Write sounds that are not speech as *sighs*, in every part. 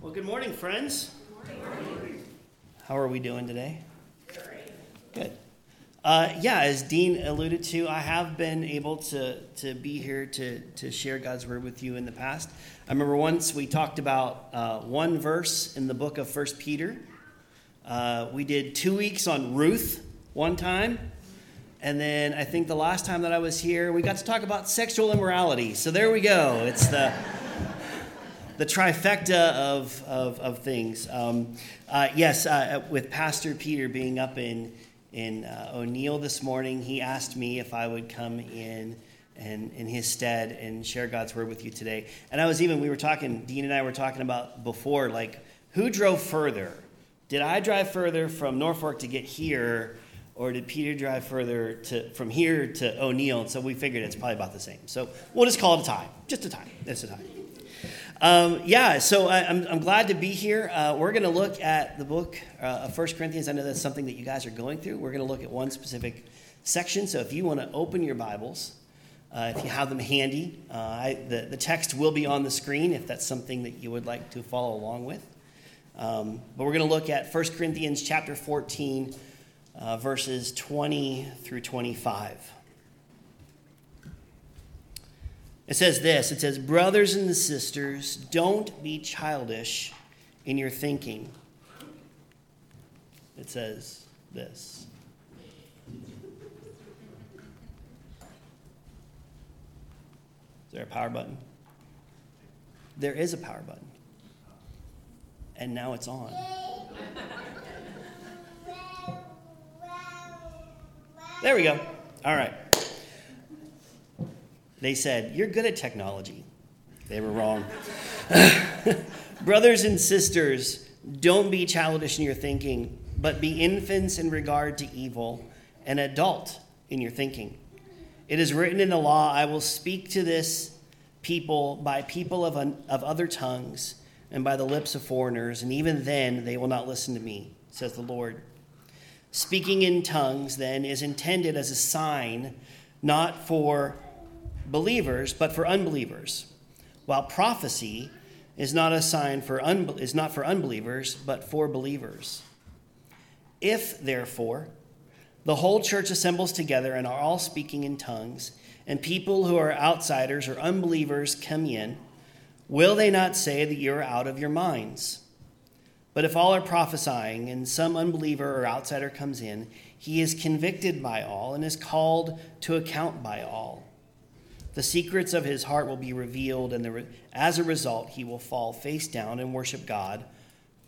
Well, good morning, friends. How are we doing today? Good. Uh, yeah, as Dean alluded to, I have been able to, to be here to, to share God's word with you in the past. I remember once we talked about uh, one verse in the book of First Peter. Uh, we did two weeks on Ruth one time. And then I think the last time that I was here, we got to talk about sexual immorality. So there we go. It's the the trifecta of, of, of things. Um, uh, yes, uh, with Pastor Peter being up in, in uh, O'Neill this morning, he asked me if I would come in and in his stead and share God's word with you today. And I was even, we were talking, Dean and I were talking about before, like, who drove further? Did I drive further from Norfolk to get here? Or did Peter drive further to, from here to O'Neill? And so we figured it's probably about the same. So we'll just call it a tie. Just a tie. It's a tie. Um, yeah, so I, am glad to be here. Uh, we're going to look at the book uh, of 1 Corinthians. I know that's something that you guys are going through. We're going to look at one specific section. So if you want to open your Bibles, uh, if you have them handy, uh, I, the, the text will be on the screen if that's something that you would like to follow along with. Um, but we're going to look at 1 Corinthians chapter 14, uh, verses 20 through 25. It says this it says, Brothers and sisters, don't be childish in your thinking. It says this. Is there a power button? There is a power button. And now it's on. There we go. All right. They said, You're good at technology. They were wrong. *laughs* Brothers and sisters, don't be childish in your thinking, but be infants in regard to evil, and adult in your thinking. It is written in the law, I will speak to this people by people of, un- of other tongues and by the lips of foreigners, and even then they will not listen to me, says the Lord. Speaking in tongues, then, is intended as a sign, not for believers, but for unbelievers, while prophecy is not a sign for un- is not for unbelievers, but for believers. If therefore the whole church assembles together and are all speaking in tongues, and people who are outsiders or unbelievers come in, will they not say that you're out of your minds? But if all are prophesying and some unbeliever or outsider comes in, he is convicted by all and is called to account by all. The secrets of his heart will be revealed, and the, as a result, he will fall face down and worship God,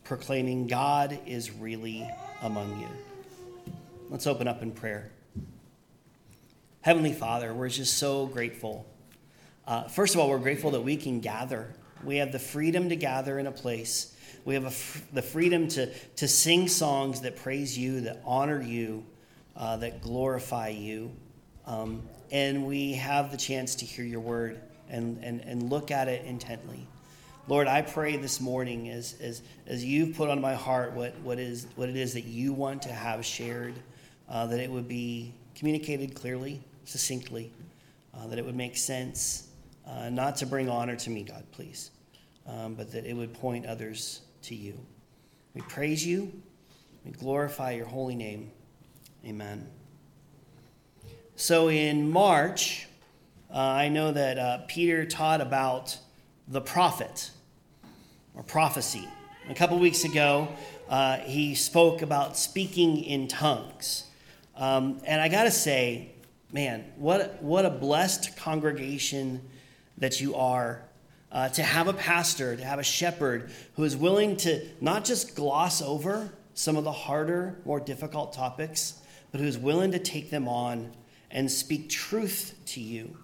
proclaiming, God is really among you. Let's open up in prayer. Heavenly Father, we're just so grateful. Uh, first of all, we're grateful that we can gather. We have the freedom to gather in a place. We have the freedom to, to sing songs that praise you, that honor you, uh, that glorify you. Um, and we have the chance to hear your word and, and, and look at it intently. Lord, I pray this morning as, as, as you've put on my heart what, what, is, what it is that you want to have shared, uh, that it would be communicated clearly, succinctly, uh, that it would make sense, uh, not to bring honor to me, God, please, um, but that it would point others to you. We praise you, we glorify your holy name. Amen. So in March, uh, I know that uh, Peter taught about the prophet or prophecy. A couple weeks ago, uh, he spoke about speaking in tongues. Um, and I got to say, man, what, what a blessed congregation that you are uh, to have a pastor, to have a shepherd who is willing to not just gloss over some of the harder, more difficult topics, but who's willing to take them on and speak truth to you.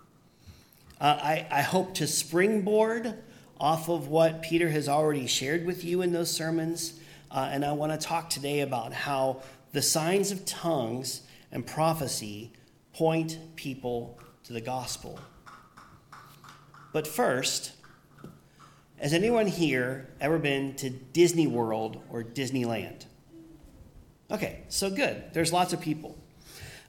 Uh, I, I hope to springboard off of what Peter has already shared with you in those sermons. Uh, and I want to talk today about how the signs of tongues and prophecy point people to the gospel. But first, has anyone here ever been to Disney World or Disneyland? Okay, so good. There's lots of people.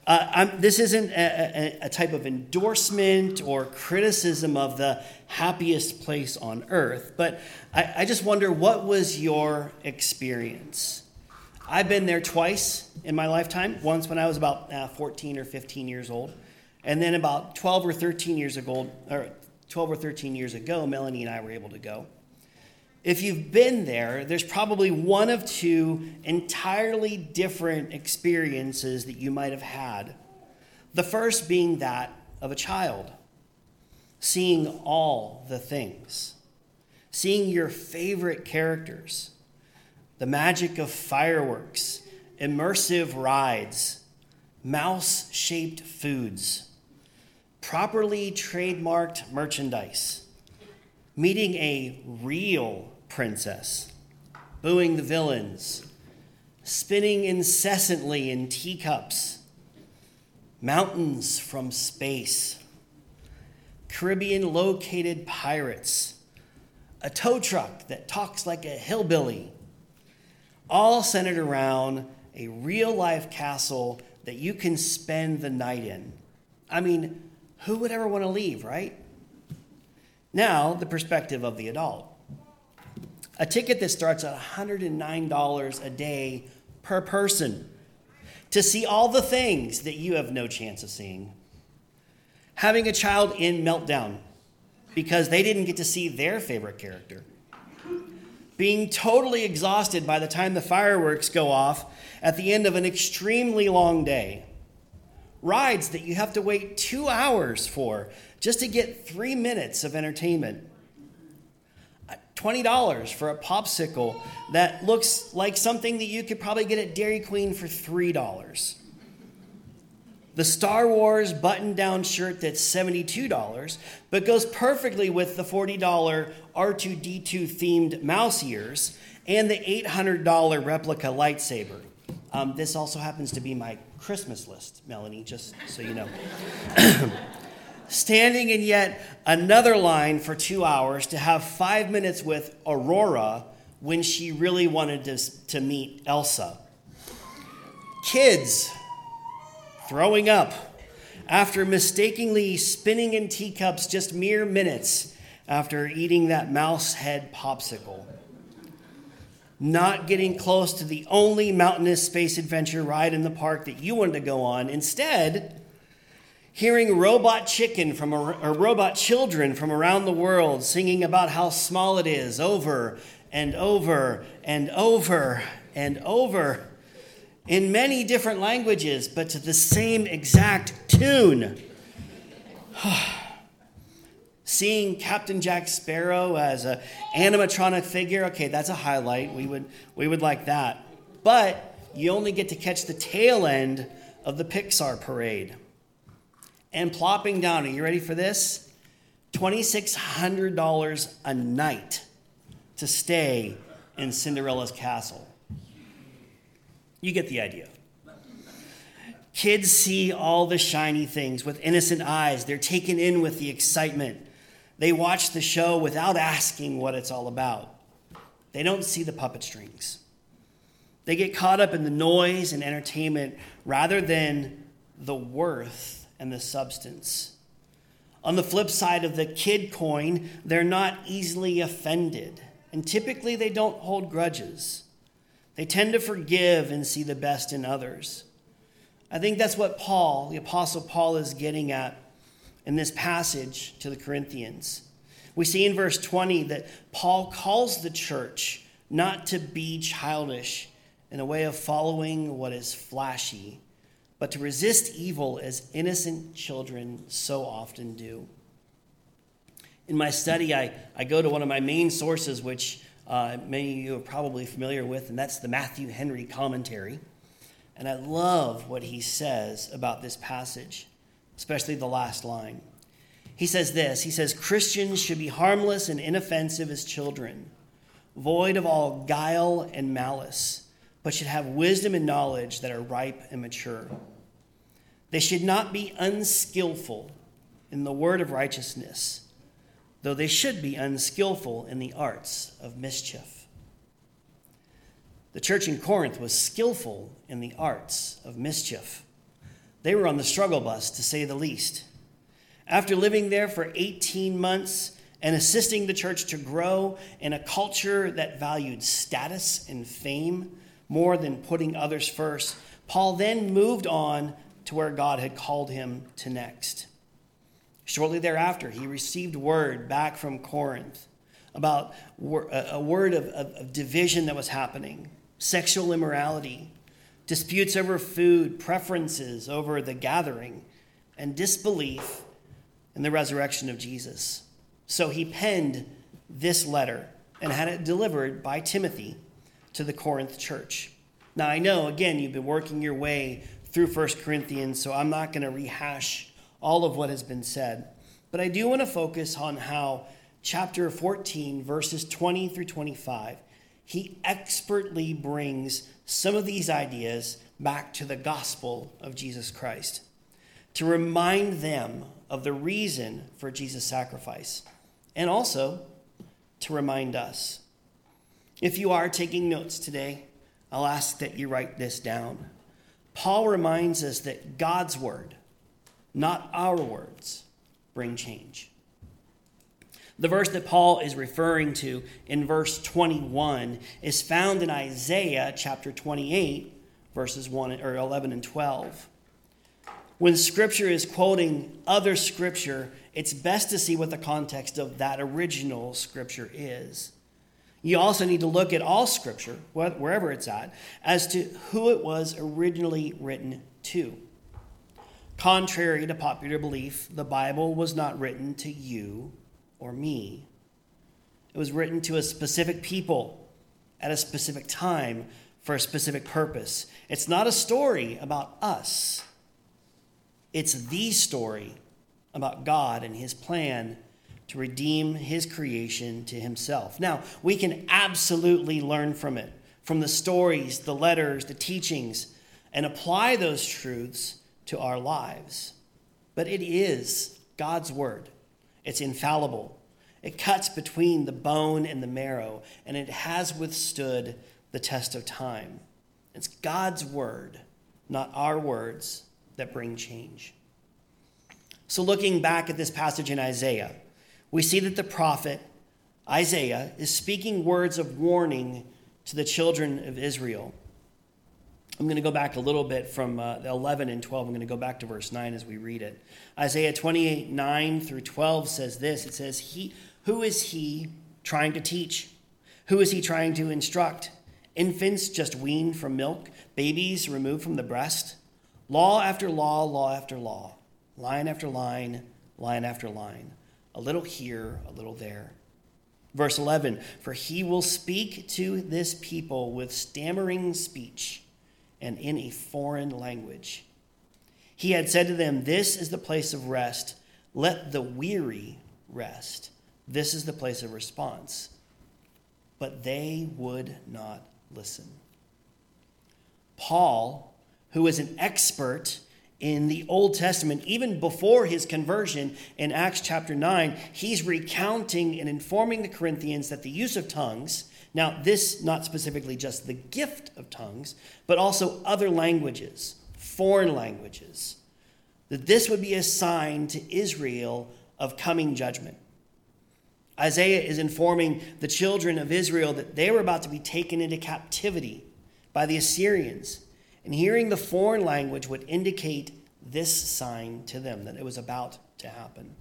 Uh, this isn't a, a, a, type of endorsement or criticism of the happiest place on earth, but I, I just wonder what was your experience? I've been there twice in my lifetime. Once when I was about uh, 14 or 15 years old, and then about 12 or 13 years ago, or 12 or 13 years ago, Melanie and I were able to go. If you've been there, there's probably one of two entirely different experiences that you might have had. The first being that of a child, seeing all the things, seeing your favorite characters, the magic of fireworks, immersive rides, mouse shaped foods, properly trademarked merchandise, meeting a real princess, booing the villains, spinning incessantly in teacups, mountains from space, Caribbean located pirates, a tow truck that talks like a hillbilly, all centered around a real life castle that you can spend the night in. I mean, who would ever want to leave, right? Now, the perspective of the adult. A ticket that starts at $109 a day per person to see all the things that you have no chance of seeing. Having a child in meltdown because they didn't get to see their favorite character. Being totally exhausted by the time the fireworks go off at the end of an extremely long day. Rides that you have to wait two hours for just to get three minutes of entertainment $20 for a popsicle that looks like something that you could probably get at Dairy Queen for $3. The Star Wars button down shirt that's $72, but goes perfectly with the $40 R2D2 themed mouse ears and the $800 replica lightsaber. Um, this also happens to be my Christmas list, Melanie, just so you know. *clears throat* standing in yet another line for two hours to have five minutes with Aurora when she really wanted to, to meet Elsa. Kids throwing up after mistakenly spinning in teacups just mere minutes after eating that mouse head popsicle. Not getting close to the only mountainous space adventure ride in the park that you wanted to go on. Instead, hearing robot chicken from or robot children from around the world singing about how small it is over and over and over and over in many different languages, but to the same exact tune. *sighs* Seeing Captain Jack Sparrow as an animatronic figure, okay, that's a highlight. We would, we would like that. But you only get to catch the tail end of the Pixar parade and plopping down, are you ready for this? $2,600 a night to stay in Cinderella's castle. You get the idea. Kids see all the shiny things with innocent eyes. They're taken in with the excitement. They watch the show without asking what it's all about. They don't see the puppet strings. They get caught up in the noise and entertainment rather than the worth and the substance. On the flip side of the kid coin, they're not easily offended, and typically they don't hold grudges. They tend to forgive and see the best in others. I think that's what Paul, the Apostle Paul, is getting at in this passage to the Corinthians. We see in verse 20 that Paul calls the church not to be childish in a way of following what is flashy, but to resist evil as innocent children so often do. In my study, I, I go to one of my main sources, which uh, many of you are probably familiar with, and that's the Matthew Henry commentary. And I love what he says about this passage, especially the last line. He says this He says, Christians should be harmless and inoffensive as children, void of all guile and malice but should have wisdom and knowledge that are ripe and mature. They should not be unskillful in the word of righteousness, though they should be unskillful in the arts of mischief. The church in Corinth was skillful in the arts of mischief. They were on the struggle bus, to say the least. After living there for 18 months and assisting the church to grow in a culture that valued status and fame more than putting others first, Paul then moved on to where God had called him to next. Shortly thereafter, he received word back from Corinth about a word of, of, of division that was happening, sexual immorality, disputes over food, preferences over the gathering, and disbelief in the resurrection of Jesus. So he penned this letter and had it delivered by Timothy to the Corinth church. Now, I know, again, you've been working your way through 1 Corinthians, so I'm not going to rehash all of what has been said. But I do want to focus on how chapter 14, verses 20 through 25, he expertly brings some of these ideas back to the gospel of Jesus Christ to remind them of the reason for Jesus' sacrifice and also to remind us. If you are taking notes today, I'll ask that you write this down. Paul reminds us that God's word, not our words, bring change. The verse that Paul is referring to in verse 21 is found in Isaiah chapter 28, verses 1 or 11 and 12. When scripture is quoting other scripture, it's best to see what the context of that original scripture is. You also need to look at all scripture, wherever it's at, as to who it was originally written to. Contrary to popular belief, the Bible was not written to you or me. It was written to a specific people at a specific time for a specific purpose. It's not a story about us, it's the story about God and his plan to redeem his creation to himself. Now, we can absolutely learn from it, from the stories, the letters, the teachings, and apply those truths to our lives. But it is God's word. It's infallible. It cuts between the bone and the marrow, and it has withstood the test of time. It's God's word, not our words, that bring change. So, looking back at this passage in Isaiah, we see that the prophet Isaiah is speaking words of warning to the children of Israel. I'm going to go back a little bit from uh, 11 and 12. I'm going to go back to verse 9 as we read it. Isaiah 28 9 through 12 says this It says, he, Who is he trying to teach? Who is he trying to instruct? Infants just weaned from milk, babies removed from the breast? Law after law, law after law, line after line, line after line, a little here, a little there. Verse 11 For he will speak to this people with stammering speech and in a foreign language. He had said to them, This is the place of rest. Let the weary rest. This is the place of response. But they would not listen. Paul, who is an expert in the Old Testament, even before his conversion in Acts chapter 9, he's recounting and informing the Corinthians that the use of tongues now, this not specifically just the gift of tongues, but also other languages, foreign languages, that this would be a sign to Israel of coming judgment. Isaiah is informing the children of Israel that they were about to be taken into captivity by the Assyrians. And hearing the foreign language would indicate this sign to them that it was about to happen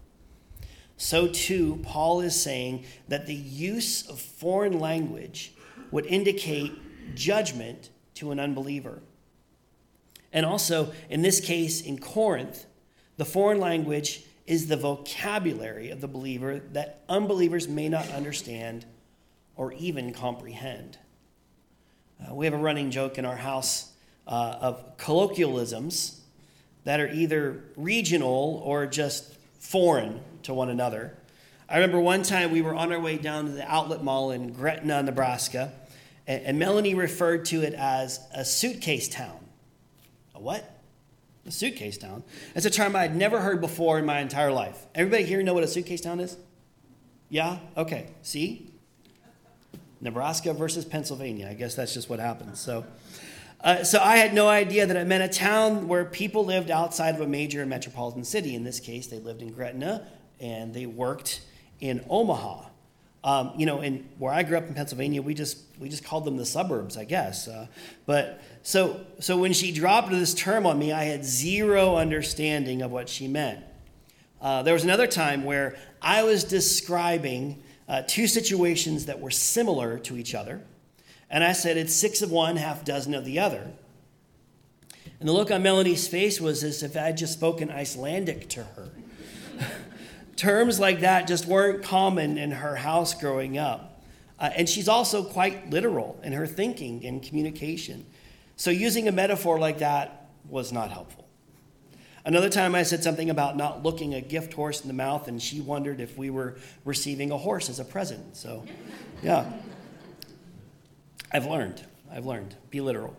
so too Paul is saying that the use of foreign language would indicate judgment to an unbeliever. And also, in this case, in Corinth, the foreign language is the vocabulary of the believer that unbelievers may not understand or even comprehend. Uh, we have a running joke in our house uh, of colloquialisms that are either regional or just foreign to one another. I remember one time we were on our way down to the outlet mall in Gretna, Nebraska, and, Melanie referred to it as a suitcase town. A what? A suitcase town. It's a term I had never heard before in my entire life. Everybody here know what a suitcase town is? Yeah? Okay. See? Nebraska versus Pennsylvania. I guess that's just what happens. So, Uh, so I had no idea that it meant a town where people lived outside of a major metropolitan city. In this case, they lived in Gretna and they worked in Omaha. Um, you know, and where I grew up in Pennsylvania, we just we just called them the suburbs, I guess. Uh, but so so when she dropped this term on me, I had zero understanding of what she meant. Uh, there was another time where I was describing uh, two situations that were similar to each other, and I said it's six of one, half dozen of the other. And the look on Melanie's face was as if I had just spoken Icelandic to her. *laughs* Terms like that just weren't common in her house growing up. Uh, and she's also quite literal in her thinking and communication. So using a metaphor like that was not helpful. Another time I said something about not looking a gift horse in the mouth, and she wondered if we were receiving a horse as a present. So, yeah. I've learned. I've learned. Be literal.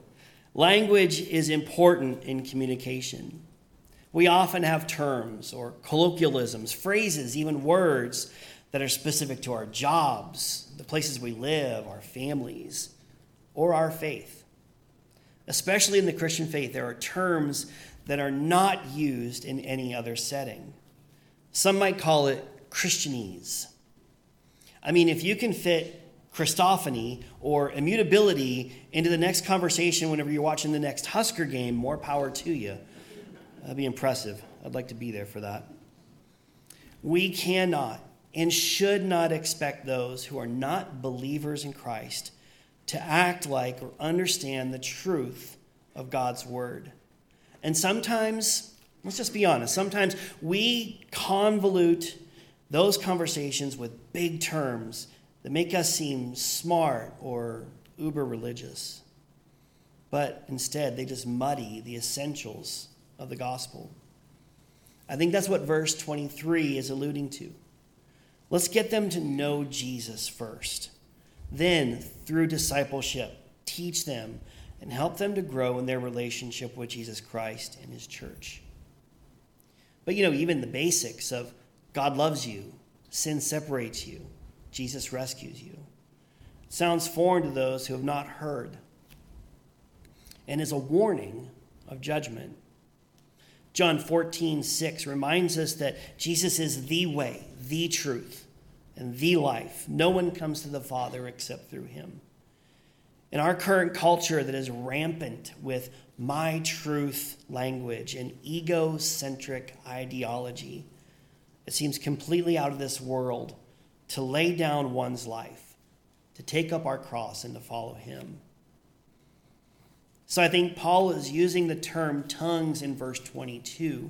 Language is important in communication. We often have terms or colloquialisms, phrases, even words that are specific to our jobs, the places we live, our families, or our faith. Especially in the Christian faith, there are terms that are not used in any other setting. Some might call it Christianese. I mean, if you can fit Christophany or immutability into the next conversation whenever you're watching the next Husker game, more power to you. That'd be impressive. I'd like to be there for that. We cannot and should not expect those who are not believers in Christ to act like or understand the truth of God's word. And sometimes, let's just be honest, sometimes we convolute those conversations with big terms that make us seem smart or uber religious. But instead, they just muddy the essentials of the gospel. I think that's what verse 23 is alluding to. Let's get them to know Jesus first. Then, through discipleship, teach them and help them to grow in their relationship with Jesus Christ and his church. But you know, even the basics of God loves you, sin separates you, Jesus rescues you sounds foreign to those who have not heard and is a warning of judgment. John 14, 6 reminds us that Jesus is the way, the truth, and the life. No one comes to the Father except through him. In our current culture that is rampant with my truth language and egocentric ideology, it seems completely out of this world to lay down one's life, to take up our cross, and to follow him. So I think Paul is using the term tongues in verse 22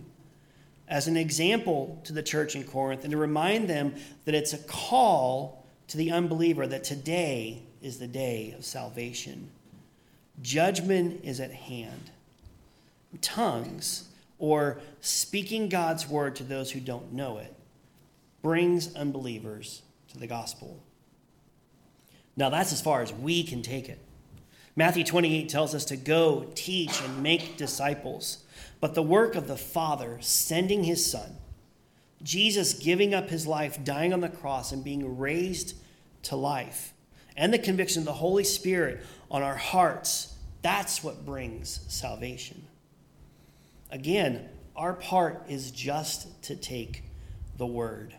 as an example to the church in Corinth and to remind them that it's a call to the unbeliever that today is the day of salvation. Judgment is at hand. Tongues, or speaking God's word to those who don't know it, brings unbelievers to the gospel. Now, that's as far as we can take it. Matthew 28 tells us to go, teach, and make disciples. But the work of the Father sending his Son, Jesus giving up his life, dying on the cross, and being raised to life, and the conviction of the Holy Spirit on our hearts, that's what brings salvation. Again, our part is just to take the word.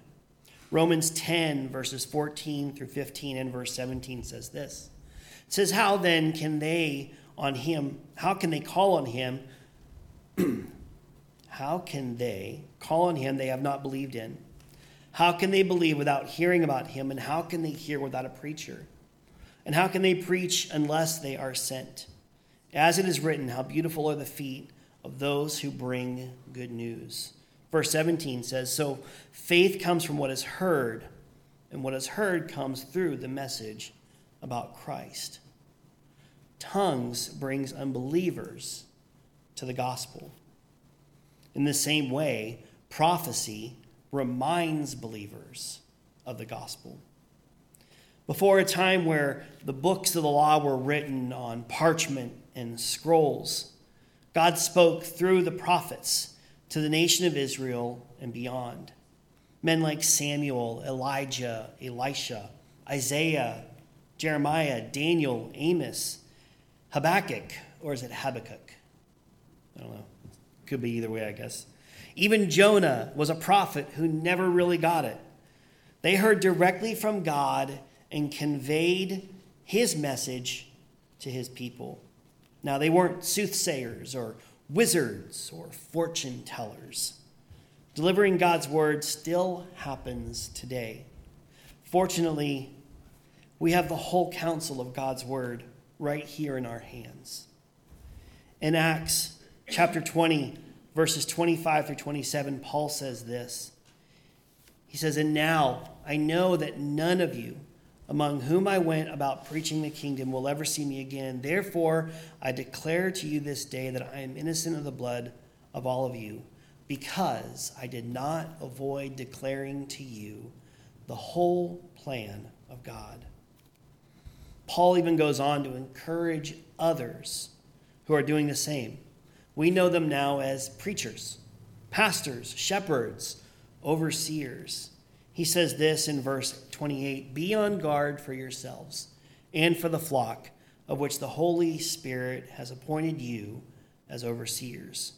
Romans 10, verses 14 through 15, and verse 17 says this. It says, How then can they on him, how can they call on him? *clears throat* how can they call on him they have not believed in? How can they believe without hearing about him? And how can they hear without a preacher? And how can they preach unless they are sent? As it is written, How beautiful are the feet of those who bring good news. Verse 17 says, So faith comes from what is heard, and what is heard comes through the message about Christ. Tongues brings unbelievers to the gospel. In the same way, prophecy reminds believers of the gospel. Before a time where the books of the law were written on parchment and scrolls, God spoke through the prophets to the nation of Israel and beyond. Men like Samuel, Elijah, Elisha, Isaiah, Jeremiah, Daniel, Amos, Habakkuk, or is it Habakkuk? I don't know. Could be either way, I guess. Even Jonah was a prophet who never really got it. They heard directly from God and conveyed his message to his people. Now, they weren't soothsayers or wizards or fortune tellers. Delivering God's word still happens today. Fortunately, we have the whole counsel of God's word right here in our hands. In Acts chapter 20, verses 25 through 27, Paul says this. He says, And now I know that none of you among whom I went about preaching the kingdom will ever see me again. Therefore, I declare to you this day that I am innocent of the blood of all of you, because I did not avoid declaring to you the whole plan of God. Paul even goes on to encourage others who are doing the same. We know them now as preachers, pastors, shepherds, overseers. He says this in verse 28 Be on guard for yourselves and for the flock of which the Holy Spirit has appointed you as overseers,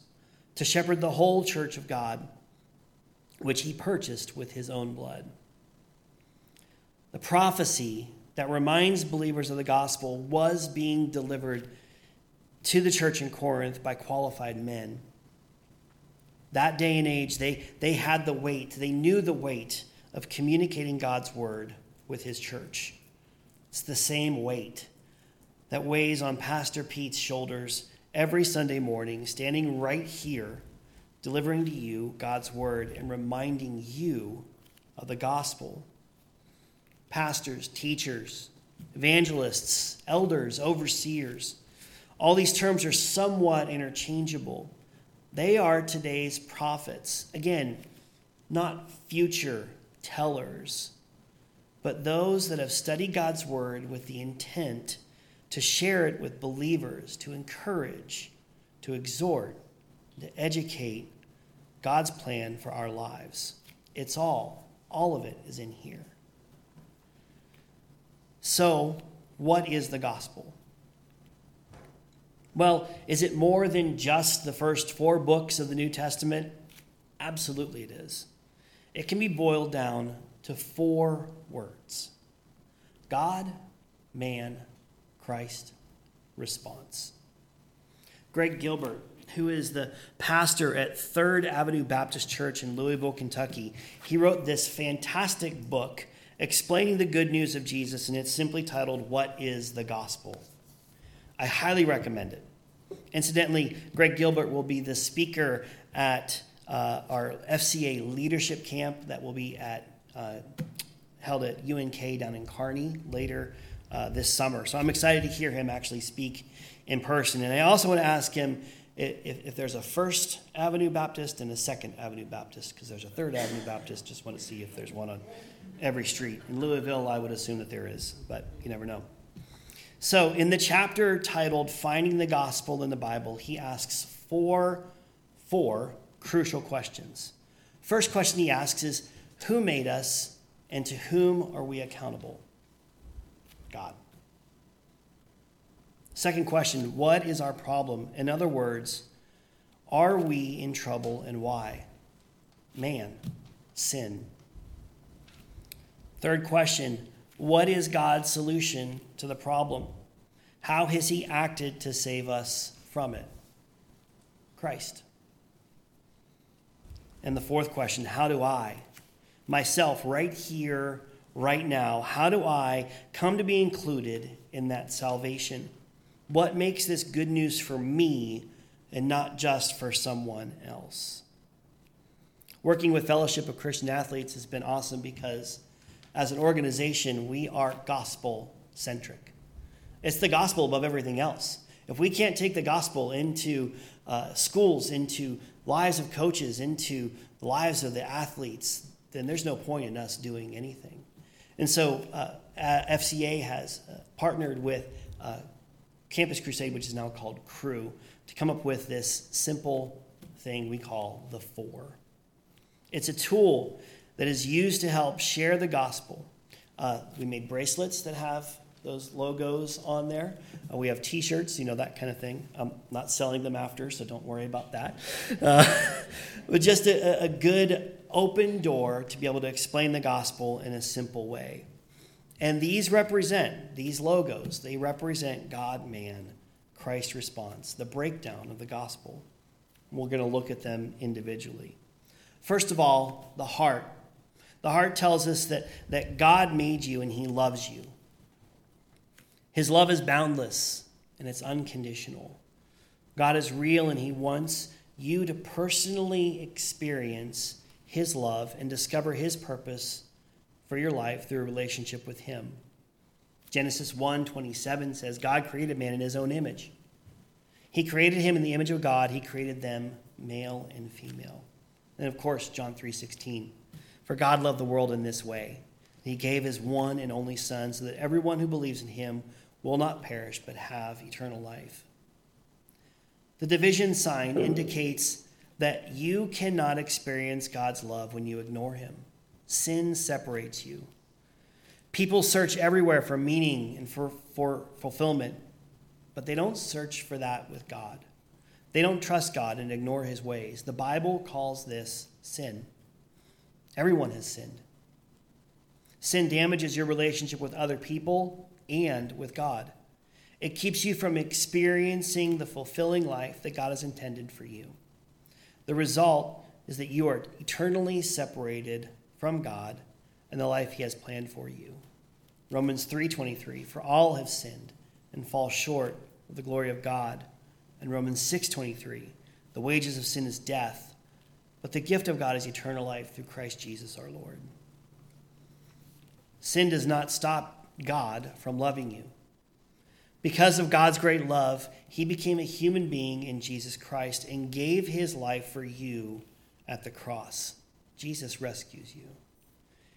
to shepherd the whole church of God, which he purchased with his own blood. The prophecy that reminds believers of the gospel was being delivered to the church in Corinth by qualified men. That day and age, they, they had the weight, they knew the weight of communicating God's word with his church. It's the same weight that weighs on Pastor Pete's shoulders every Sunday morning, standing right here, delivering to you God's word and reminding you of the gospel. Pastors, teachers, evangelists, elders, overseers, all these terms are somewhat interchangeable. They are today's prophets. Again, not future tellers, but those that have studied God's word with the intent to share it with believers, to encourage, to exhort, to educate God's plan for our lives. It's all, all of it is in here. So, what is the gospel? Well, is it more than just the first four books of the New Testament? Absolutely, it is. It can be boiled down to four words God, man, Christ, response. Greg Gilbert, who is the pastor at Third Avenue Baptist Church in Louisville, Kentucky, he wrote this fantastic book explaining the good news of Jesus, and it's simply titled, What is the Gospel? I highly recommend it. Incidentally, Greg Gilbert will be the speaker at uh, our FCA leadership camp that will be at uh, held at UNK down in Kearney later uh, this summer. So I'm excited to hear him actually speak in person. And I also want to ask him if, if there's a First Avenue Baptist and a Second Avenue Baptist, because there's a Third Avenue Baptist. Just want to see if there's one on every street. In Louisville, I would assume that there is, but you never know. So, in the chapter titled Finding the Gospel in the Bible, he asks four, four crucial questions. First question he asks is Who made us and to whom are we accountable? God. Second question What is our problem? In other words, are we in trouble and why? Man, sin. Third question What is God's solution to the problem? How has He acted to save us from it? Christ. And the fourth question how do I, myself, right here, right now, how do I come to be included in that salvation? What makes this good news for me and not just for someone else? Working with Fellowship of Christian Athletes has been awesome because as an organization, we are gospel centric. It's the gospel above everything else. If we can't take the gospel into uh, schools, into lives of coaches, into the lives of the athletes, then there's no point in us doing anything. And so uh, FCA has uh, partnered with uh, Campus Crusade, which is now called Cru, to come up with this simple thing we call the four. It's a tool that is used to help share the gospel. Uh, we made bracelets that have those logos on there. Uh, we have t shirts, you know, that kind of thing. I'm not selling them after, so don't worry about that. *laughs* Uh, but just a, a good open door to be able to explain the gospel in a simple way. And these represent, these logos, they represent God, man, Christ response, the breakdown of the gospel. We're going to look at them individually. First of all, the heart. The heart tells us that, that God made you and he loves you. His love is boundless and it's unconditional. God is real and he wants you to personally experience his love and discover his purpose for your life through a relationship with him. Genesis 1:27 says God created man in his own image. He created him in the image of God, he created them male and female. And of course, John 3:16. For God loved the world in this way. He gave his one and only son so that everyone who believes in him will not perish but have eternal life. The division sign indicates that you cannot experience God's love when you ignore Him. Sin separates you. People search everywhere for meaning and for, for fulfillment, but they don't search for that with God. They don't trust God and ignore His ways. The Bible calls this sin. Everyone has sinned. Sin damages your relationship with other people and with God. It keeps you from experiencing the fulfilling life that God has intended for you. The result is that you are eternally separated from God and the life he has planned for you. Romans 3:23 For all have sinned and fall short of the glory of God. And Romans 6:23 The wages of sin is death, but the gift of God is eternal life through Christ Jesus our Lord. Sin does not stop God from loving you. Because of God's great love, he became a human being in Jesus Christ and gave his life for you at the cross. Jesus rescues you.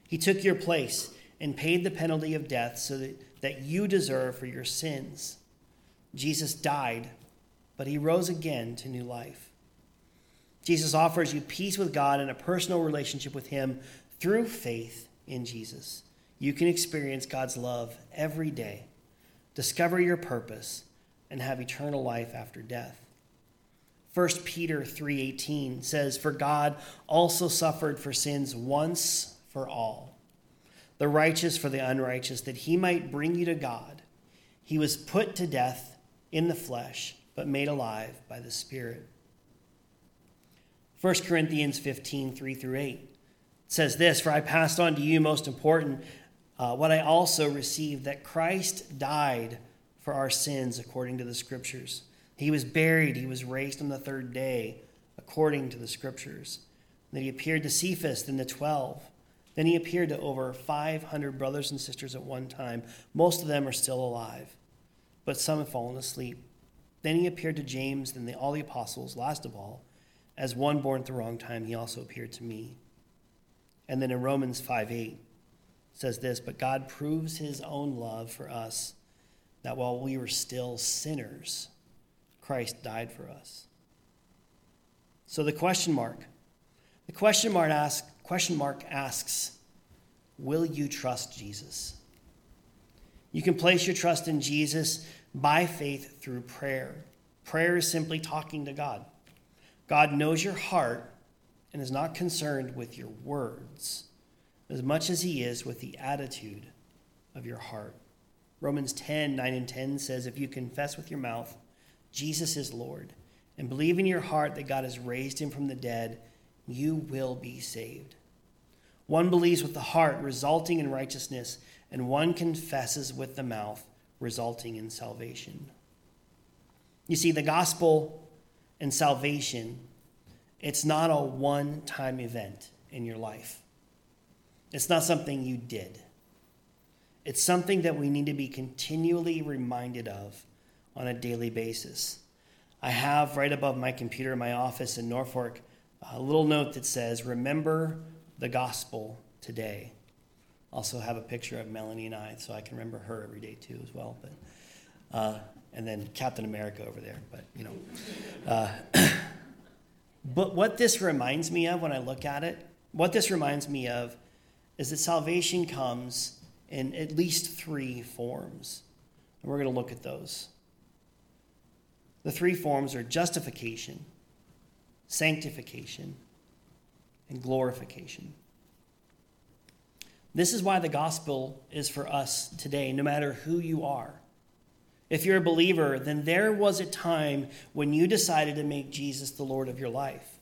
He took your place and paid the penalty of death so that, that you deserve for your sins. Jesus died, but he rose again to new life. Jesus offers you peace with God and a personal relationship with him through faith in Jesus. You can experience God's love every day discover your purpose, and have eternal life after death. 1 Peter 3:18 says for God also suffered for sins once for all the righteous for the unrighteous that he might bring you to God he was put to death in the flesh but made alive by the spirit 1 Corinthians 15:3 through 8 says this For I passed on to you, most important, uh, what I also received that Christ died for our sins according to the Scriptures. He was buried, he was raised on the third day according to the Scriptures. That he appeared to Cephas, then the twelve. Then he appeared to over 500 brothers and sisters at one time. Most of them are still alive, but some have fallen asleep. Then he appeared to James, then the, all the apostles. Last of all, as one born at the wrong time, he also appeared to me. And then in Romans 5 8, says this But God proves his own love for us, that while we were still sinners, Christ died for us. So the question mark, the question mark, ask, question mark asks, Will you trust Jesus? You can place your trust in Jesus by faith through prayer. Prayer is simply talking to God. God knows your heart and is not concerned with your words as much as he is with the attitude of your heart. Romans 10 9 and 10 says, If you confess with your mouth Jesus is Lord and believe in your heart that God has raised him from the dead, you will be saved. One believes with the heart, resulting in righteousness, and one confesses with the mouth, resulting in salvation. You see, the gospel and salvation, it's not a one time event in your life. It's not something you did. It's something that we need to be continually reminded of on a daily basis. I have right above my computer in my office in Norfolk a little note that says, Remember the gospel today. Also have a picture of Melanie and I, so I can remember her every day too, as well. But uh, and then Captain America over there. But you know, uh, *clears throat* but what this reminds me of when I look at it, what this reminds me of is that salvation comes in at least three forms. And we're going to look at those. The three forms are justification, sanctification, and glorification. This is why the gospel is for us today, no matter who you are. If you're a believer, then there was a time when you decided to make Jesus the Lord of your life.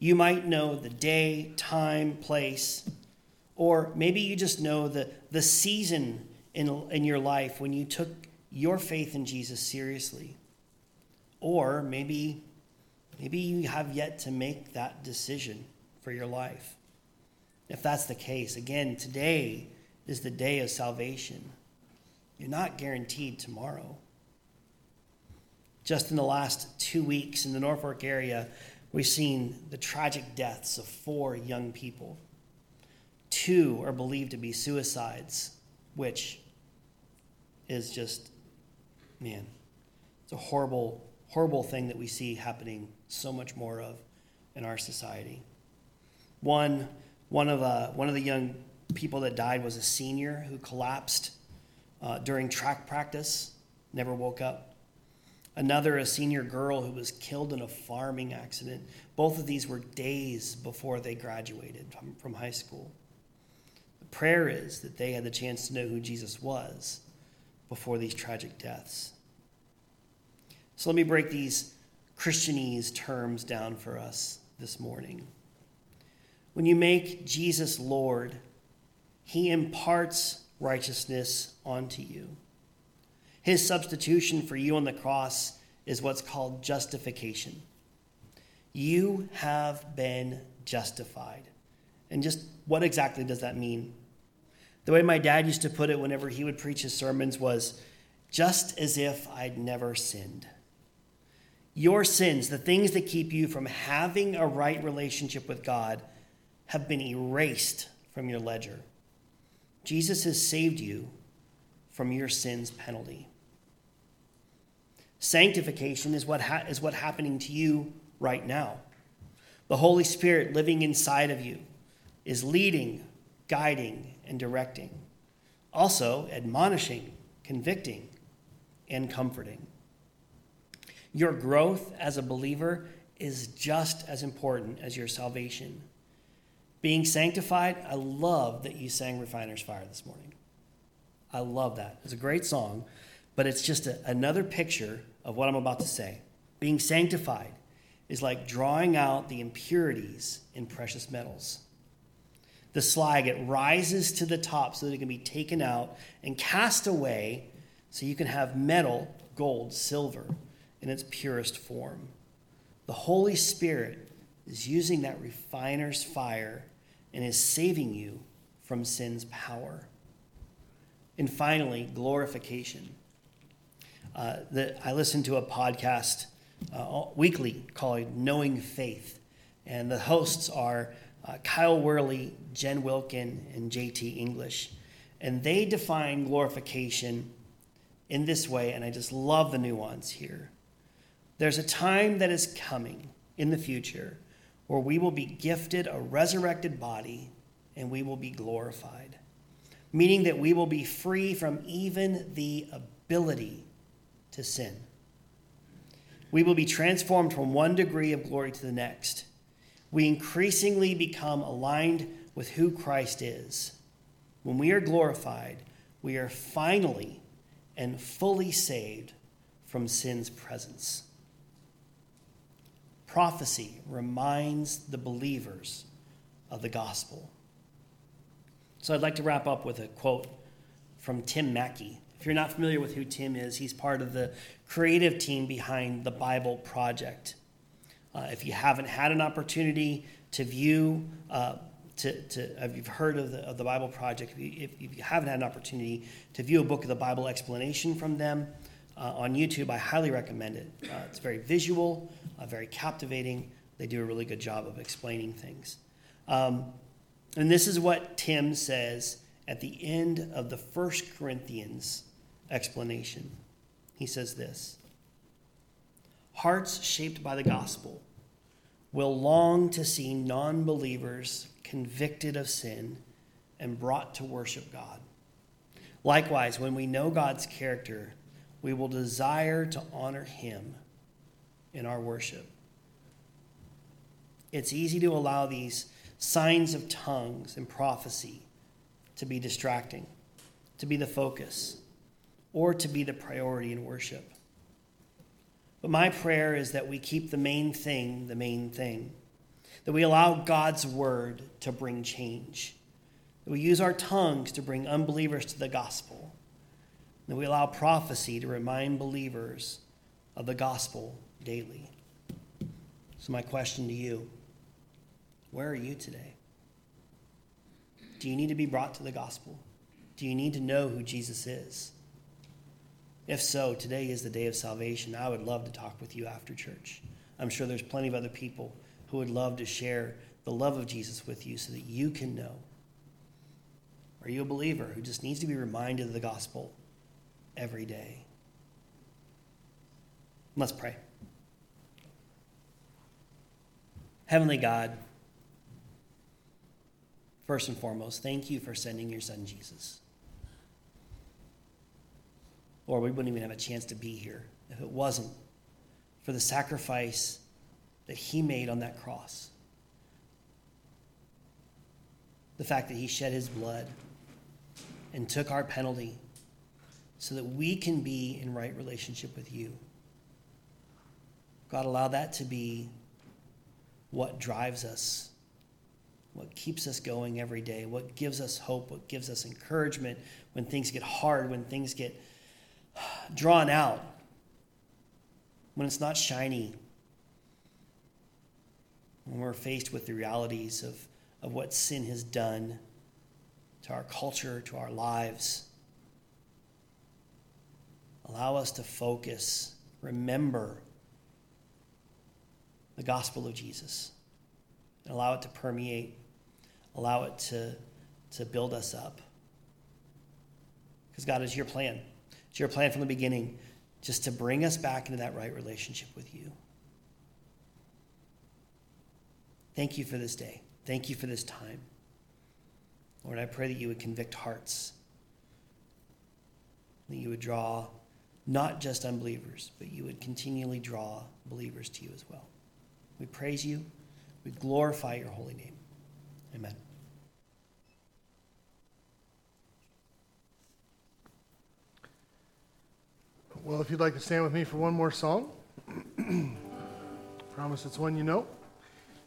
You might know the day, time, place, or maybe you just know the, the season in, in your life when you took your faith in Jesus seriously. Or maybe, maybe you have yet to make that decision for your life. If that's the case, again, today is the day of salvation. You're not guaranteed tomorrow. Just in the last two weeks in the Norfolk area, we've seen the tragic deaths of four young people. Two are believed to be suicides, which is just, man, it's a horrible, horrible thing that we see happening so much more of in our society. One, one, of, uh, one of the young people that died was a senior who collapsed uh, during track practice, never woke up. Another, a senior girl who was killed in a farming accident. Both of these were days before they graduated from, from high school. Prayer is that they had the chance to know who Jesus was before these tragic deaths. So let me break these Christianese terms down for us this morning. When you make Jesus Lord, he imparts righteousness onto you. His substitution for you on the cross is what's called justification. You have been justified. And just what exactly does that mean? The way my dad used to put it whenever he would preach his sermons was just as if I'd never sinned. Your sins, the things that keep you from having a right relationship with God, have been erased from your ledger. Jesus has saved you from your sin's penalty. Sanctification is what ha- is what happening to you right now. The Holy Spirit living inside of you is leading, guiding, and directing. Also, admonishing, convicting, and comforting. Your growth as a believer is just as important as your salvation. Being sanctified, I love that you sang Refiner's Fire this morning. I love that. It's a great song, but it's just a, another picture of what I'm about to say. Being sanctified is like drawing out the impurities in precious metals. The slag, it rises to the top so that it can be taken out and cast away so you can have metal, gold, silver in its purest form. The Holy Spirit is using that refiner's fire and is saving you from sin's power. And finally, glorification. Uh, that I listen to a podcast uh, weekly called Knowing Faith, and the hosts are uh, Kyle Worley, Jen Wilkin, and JT English, and they define glorification in this way, and I just love the nuance here. There's a time that is coming in the future where we will be gifted a resurrected body and we will be glorified, meaning that we will be free from even the ability to sin. We will be transformed from one degree of glory to the next. We increasingly become aligned with who Christ is. When we are glorified, we are finally and fully saved from sin's presence. Prophecy reminds the believers of the gospel. So I'd like to wrap up with a quote from Tim Mackie. If you're not familiar with who Tim is, he's part of the creative team behind the Bible Project. Uh, if you haven't had an opportunity to view, uh, to, to, if you've heard of the, of the Bible Project, if you, if, you, haven't had an opportunity to view a book of the Bible explanation from them uh, on YouTube, I highly recommend it. Uh, it's very visual, uh, very captivating. They do a really good job of explaining things. Um, and this is what Tim says at the end of the First Corinthians explanation. He says this Hearts shaped by the gospel will long to see non believers convicted of sin and brought to worship God. Likewise, when we know God's character, we will desire to honor him in our worship. It's easy to allow these signs of tongues and prophecy to be distracting, to be the focus, or to be the priority in worship. But my prayer is that we keep the main thing the main thing, that we allow God's word to bring change, that we use our tongues to bring unbelievers to the gospel, that we allow prophecy to remind believers of the gospel daily. So, my question to you where are you today? Do you need to be brought to the gospel? Do you need to know who Jesus is? If so, today is the day of salvation. I would love to talk with you after church. I'm sure there's plenty of other people who would love to share the love of Jesus with you so that you can know. Are you a believer who just needs to be reminded of the gospel every day? Let's pray. Heavenly God, first and foremost, thank you for sending your son Jesus. Lord, we wouldn't even have a chance to be here if it wasn't for the sacrifice that he made on that cross. The fact that he shed his blood and took our penalty so that we can be in right relationship with you. God, allow that to be what drives us, what keeps us going every day, what gives us hope, what gives us encouragement when things get hard, when things get *sighs* drawn out, when it's not shiny, when we're faced with the realities of, of what sin has done to our culture, to our lives. Allow us to focus, remember the gospel of Jesus, and allow it to permeate, allow it to, to build us up. Because God is your plan. It's your plan from the beginning, just to bring us back into that right relationship with you. Thank you for this day. Thank you for this time. Lord, I pray that you would convict hearts, that you would draw not just unbelievers, but you would continually draw believers to you as well. We praise you. We glorify your holy name. Amen. Well, if you'd like to stand with me for one more song, *clears throat* promise it's one you know.